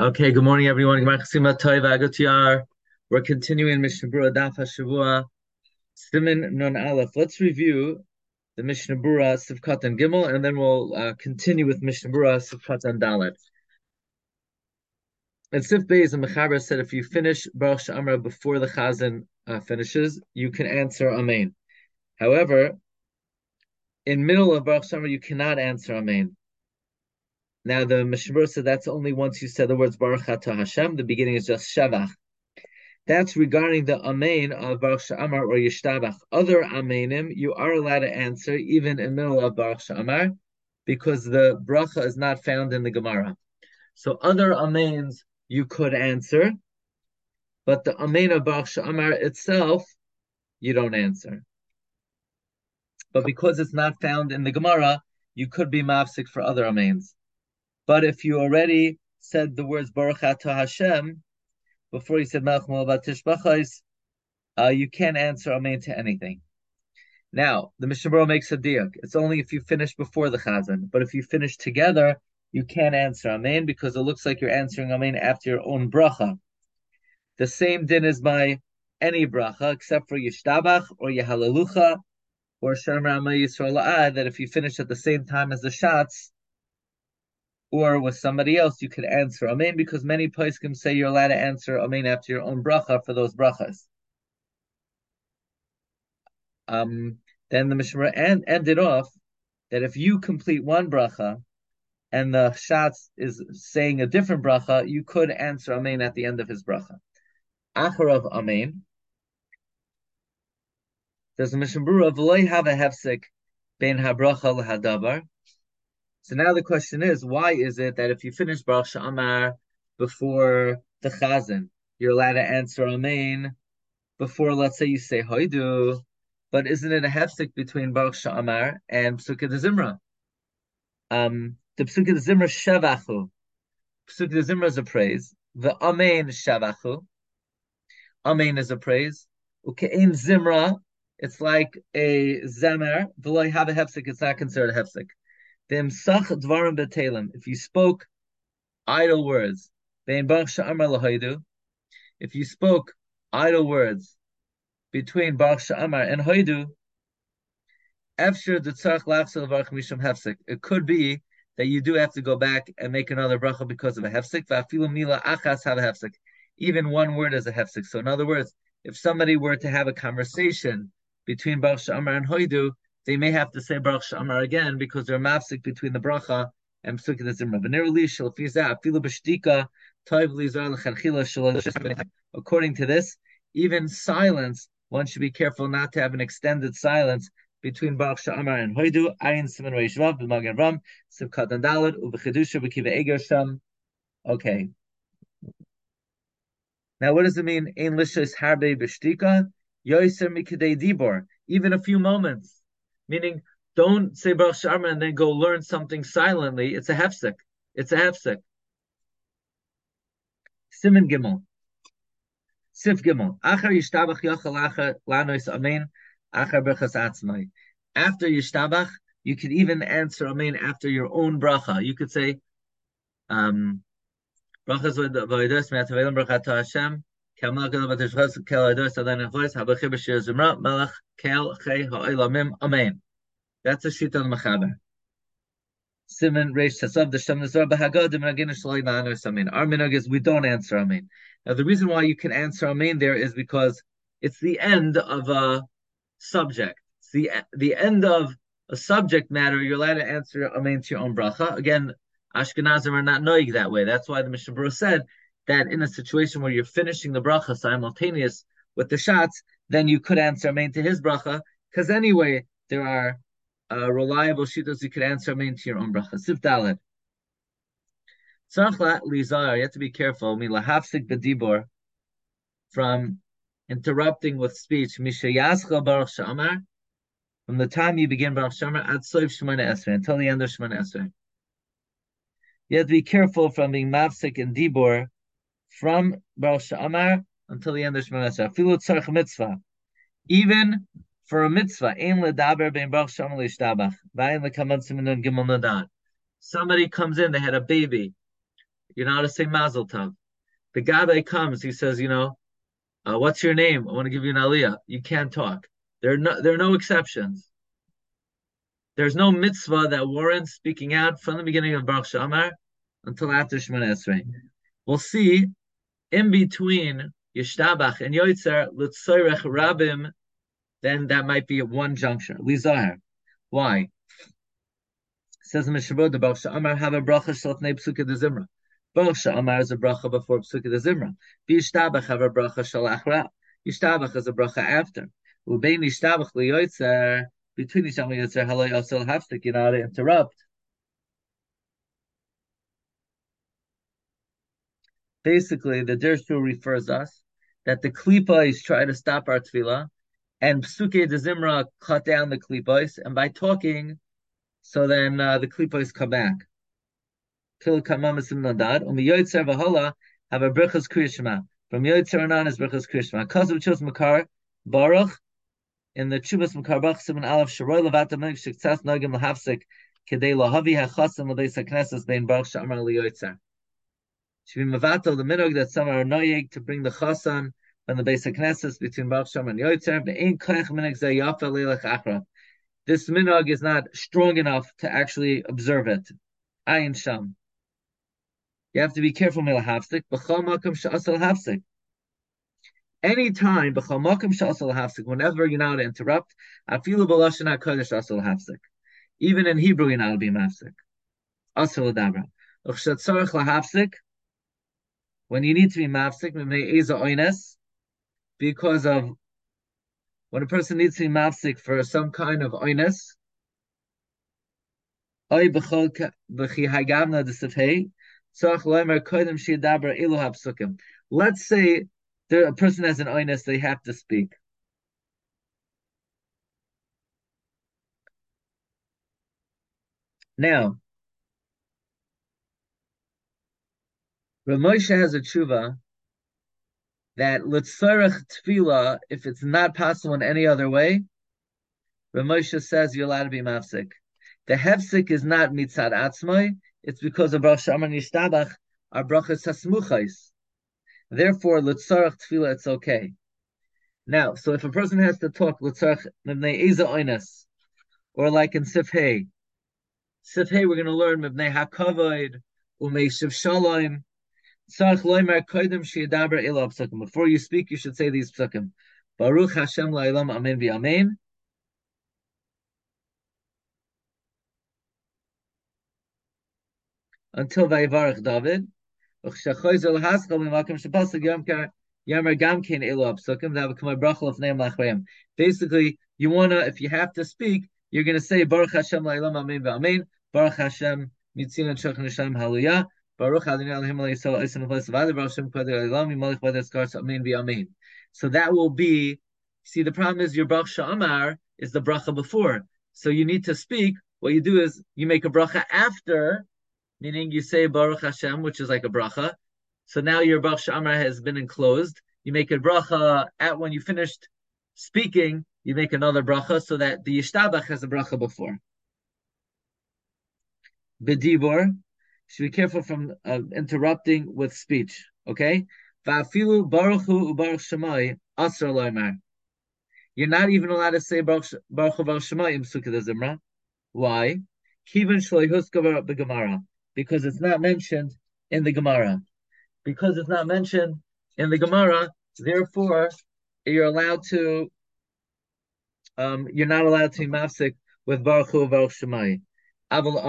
Okay, good morning, everyone. We're continuing Mishnah Berurah Daf HaShavua, Nun Aleph. Let's review the Mishnah Berurah Sif Katan Gimel, and then we'll uh, continue with Mishnah Berurah Sif Katan Dalet. And Sif Beis and Mechaber said if you finish Baruch Sha'amar before the Chazan uh, finishes, you can answer Amen. However, in middle of Baruch Sha'amar, you cannot answer Amen. Now the Mishnah said that's only once you said the words Baruch Atah Hashem. The beginning is just Shavach. That's regarding the Amen of Baruch Sha'amar or Yishtabach. Other Amenim you are allowed to answer even in the middle of Baruch Sha'amar because the bracha is not found in the Gemara. So other Amens you could answer, but the Amen of Baruch Sha'amar itself you don't answer. But because it's not found in the Gemara, you could be mafsik for other Amens. But if you already said the words Baruch Atah Hashem before you said Melech Batish uh, you can't answer Amen to anything. Now, the Mishnah makes a diak. It's only if you finish before the Chazan, but if you finish together, you can't answer Amen because it looks like you're answering Amen after your own bracha. The same din is by any bracha except for Yishtabach or Yehalalucha or Shomer Amo Yisrael that if you finish at the same time as the Shatz, or with somebody else, you could answer Amen because many poskim say you're allowed to answer Amen after your own bracha for those brachas. Um, then the Mishnah end, ended off that if you complete one bracha and the Shatz is saying a different bracha, you could answer Amen at the end of his bracha. Acharav Amen. There's a Mishnah Berurah, V'loy have a hefsek ben habracha lahadavar. So now the question is, why is it that if you finish Baruch Sha'amar before the Chazan, you're allowed to answer Amen before, let's say, you say Hoidu, but isn't it a hefsek between Baruch Sha'amar and Pesukei D'zimra? Um, the Pesukei D'zimra Shavachu. Pesukei D'zimra is a praise. The Amen Shavachu. Amen is a praise. in Zimra, it's like a Zemer. V'lo have a hefsek, it's not considered a hefsek. If you spoke idle words, if you spoke idle words between Baruch Sha'amar and Hoidu, it could be that you do have to go back and make another bracha because of a hefsek. Even one word is a hefsek. So in other words, if somebody were to have a conversation between Baruch Sha'amar and Hoidu, they may have to say Baruch Shamar again because they're mafsik between the bracha and Pesukei D'zimra. According to this, even silence, one should be careful not to have an extended silence between Baruch Sha'amar and Hoidu, Ayin Simon Reish Vav, B'Magen Ram, Sif Katan Dalet, U'B'Chedusha, B'Kiva Eiger Sham. Okay. Now, what does it mean? Ein Lishas Harbe B'Shtika, Yoiser Mikidei Dibor. Even a few moments Meaning, don't say Baruch Sha'amar and then go learn something silently. It's a hefsek. It's a hefsek. Simon Gimel. Sif Gimel. Achar yishtabach yachal achar lanois amen. Achar berchas atzmai. After yishtabach, you could even answer amen after your own bracha. You could say, um, brachas v'aydos me'atavelim brachat Hashem. Amen. That's a shit on Machaber. Simon Reish Tasav the Shem Nazar Bahagad Minagin Shalai Ma'anar Samin. Our minhag is we don't answer Amen. Now the reason why you can answer Amen there is because it's the end of a subject. It's the the end of a subject matter. You're allowed to answer Amen to your own bracha. Again, Ashkenazim are not knowing that way. That's why the Mishnah said that in a situation where you're finishing the bracha simultaneous with the Shatz, then you could answer main to his bracha, because anyway, there are uh, reliable shitas you could answer main to your own bracha. Sif Dalet. You have to be careful. Bedibor from interrupting with speech. Baruch shamar from the time you begin baruch shamar at soif shemana esrei until the end of shemana esrei. You have to be careful from being mafsik and dibor from Baruch Sha'amar until the end of Shemana Esrei. Filu tzarch mitzvah. Even for a mitzvah, ein ledaber ben Baruch Sha'amar leishtabach. Vayin lekamad siminun gimel nadan. Somebody comes in, they had a baby. You're not to say Mazel Tov. The Gabbai comes, he says, you know, uh, what's your name? I want to give you an aliyah. You can't talk. There are no, there are no exceptions. There's no mitzvah that warrants speaking out from the beginning of Baruch Shamar until after Shemona Esrei. We'll see in between Yishtabach and Yoitzer, L'tzoyrech Rabim, then that might be at one juncture. Lizahar. Why? says in Mishabod, the Baruch Shamar have a bracha shalfnei psuka de zimra. Baruch Shamar is a bracha before psuka de zimra. Yishtabach have a bracha shalachra. Yishtabach is a bracha after. Ubein Yishtabach liyoitzer, between Yishtabach and Yoitzer, halay also hafstik, you know to interrupt. Basically, the Dirshu refers us that the klipos try to stop our tefillah, and psuke de zimra cut down the klipos, and by talking, so then uh, the klipos come back. From yoytzer anan is brichas kriyishma. Cause of makar baruch in the chubas makar baruch simon aleph kedei lahavi hachasim l'beis hakneses bein baruch. Should be mavatal the minog that some are noyeg to bring the chasan and the basic knesses between Baruch Shem and leilach. This minog is not strong enough to actually observe it. Ayin sham. You have to be careful milahafsik. B'chol makam sha'asal hafsik. Anytime, b'chol makam sha'asal hafsik, whenever you're not to interrupt, afilu b'lashon ha'kodesh asal hafsik. Even in Hebrew, you're not to be mafsik. Asal adabra. Uchshat tzarech lahafsik, when you need to be mafsik, oiness because of when a person needs to be mafsik for some kind of oines. Let's say the, a person has an oines, they have to speak. Now, Ramosha has a tshuva that litzarech tefillah, if it's not possible in any other way, Ramosha says you're allowed to be mafsik. The hefsik is not mitzad atzmai, it's because of Rosh Hashanah Yishtabach, our brachas hasmuchais. Therefore, litzarech tefillah, it's okay. Now, so if a person has to talk litzarech mibnei eza oines, or like in Sifhei, Sifhei, we're going to learn mibnei hakavoid, umei shiv shalom, before you speak, you should say these psukim. Baruch Hashem la'ilam amen v'amen. Until Vayivarach David. Basically, you wanna, if you have to speak, you're gonna say Baruch Hashem la'ilam amen v'amen. Baruch Hashem mitzina nisham haluyah. Baruch Adonai So that will be. See, the problem is your Baruch Sha'amar is the bracha before. So you need to speak. What you do is you make a bracha after, meaning you say Baruch Hashem, which is like a bracha. So now your Baruch Sha'amar has been enclosed. You make a bracha at when you finished speaking. You make another bracha so that the Yishtabach has a bracha before. Bedibor, should be careful from uh, interrupting with speech. Okay? You're not even allowed to say baruch baruch shemai im sukkah zimra. Why? Because it's not mentioned in the Gemara. Because it's not mentioned in the Gemara, therefore you're allowed to. Um, you're not allowed to be mafsik with baruchu baruch shemai. Aval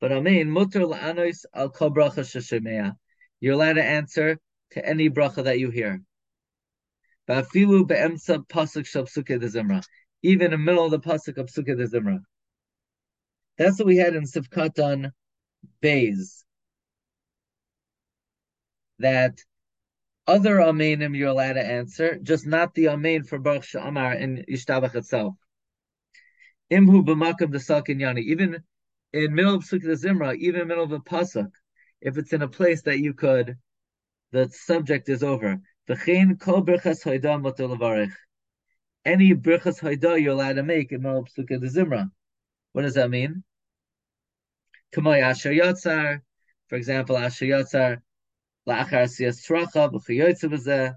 but mean, mutter la'anois al kol bracha sheshemea. You're allowed to answer to any bracha that you hear. Ba'afilu be'emsa pasuk shel psuke de zimra. Even in the middle of the pasuk of psuke de zimra. That's what we had in Sif Katan Bays. That other amenim you're allowed to answer, just not the amen for Baruch Sha'amar in Yishtabach itself. Imhu b'makam de salkinyani. Even in middle of Pesukei D'zimra, even in middle of a pasuk, if it's in a place that you could, the subject is over. V'chein kol berchas hoida levarich. Any berchas hoida you're allowed to make in middle of Pesukei D'zimra. What does that mean? Kamay asher yatzar, For example, Asher Yotzar, La'achar Siyas Tracha, B'chayotze B'zeh.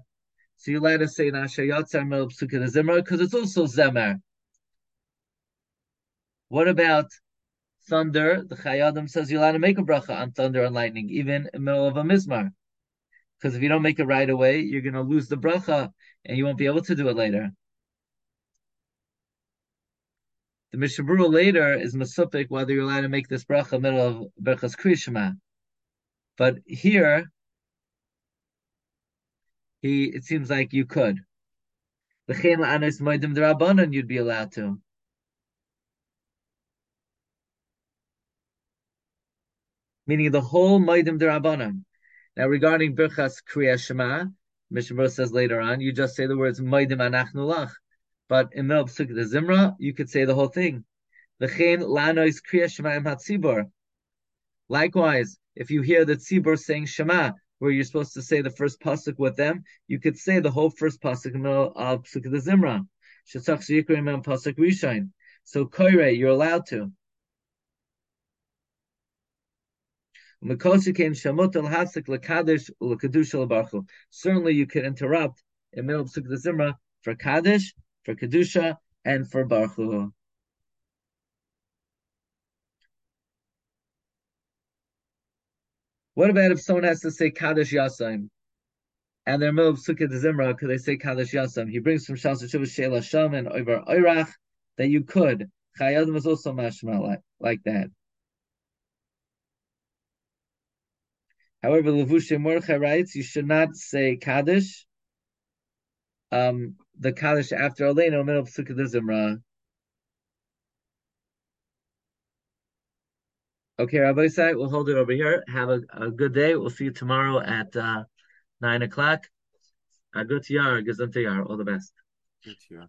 So you let us say Asher Yotzar Mil Psuka Zimra because it's also Zemer. What about thunder? The Chayei Adam says you're allowed to make a bracha on thunder and lightning, even in the middle of a mizmar. Because if you don't make it right away, you're going to lose the bracha and you won't be able to do it later. The Mishnah Berurah later is Masupik whether you're allowed to make this bracha middle of Berchas Krishma. But here, he it seems like you could. You'd be allowed to. Meaning the whole Moedim Darabanan. Now regarding Berchas Kriya Shema, Mishnah Berurah says later on, you just say the words Moedim Anachnu Lach. But in the Pesukei D'zimra, you could say the whole thing. V'chein lanois kriya Shema hatzibor. Likewise, if you hear the tzibor saying Shema, where you're supposed to say the first pasuk with them, you could say the whole first pasuk of Pesukei D'zimra. So koire, you're allowed to. Certainly, you could interrupt in middle of the Zimra for Kaddish for Kedusha, and for Baruch What about if someone has to say Kaddish Yasim? And they're middle of Pesukei D'zimra, could they say Kaddish Yasim? He brings from Shas Sheila Sham and over Oirach that you could. Chayei Adam is also mashma like, like that. However, Levushe Mordechai writes you should not say Kaddish um, the Kaddish after Aleinu, middle of Pesukei D'zimra. Okay, Rabbi Isai, we'll hold it over here. Have a, a good day. We'll see you tomorrow at uh, 9 o'clock. A good year, gesundte Jahr. All the best. Good.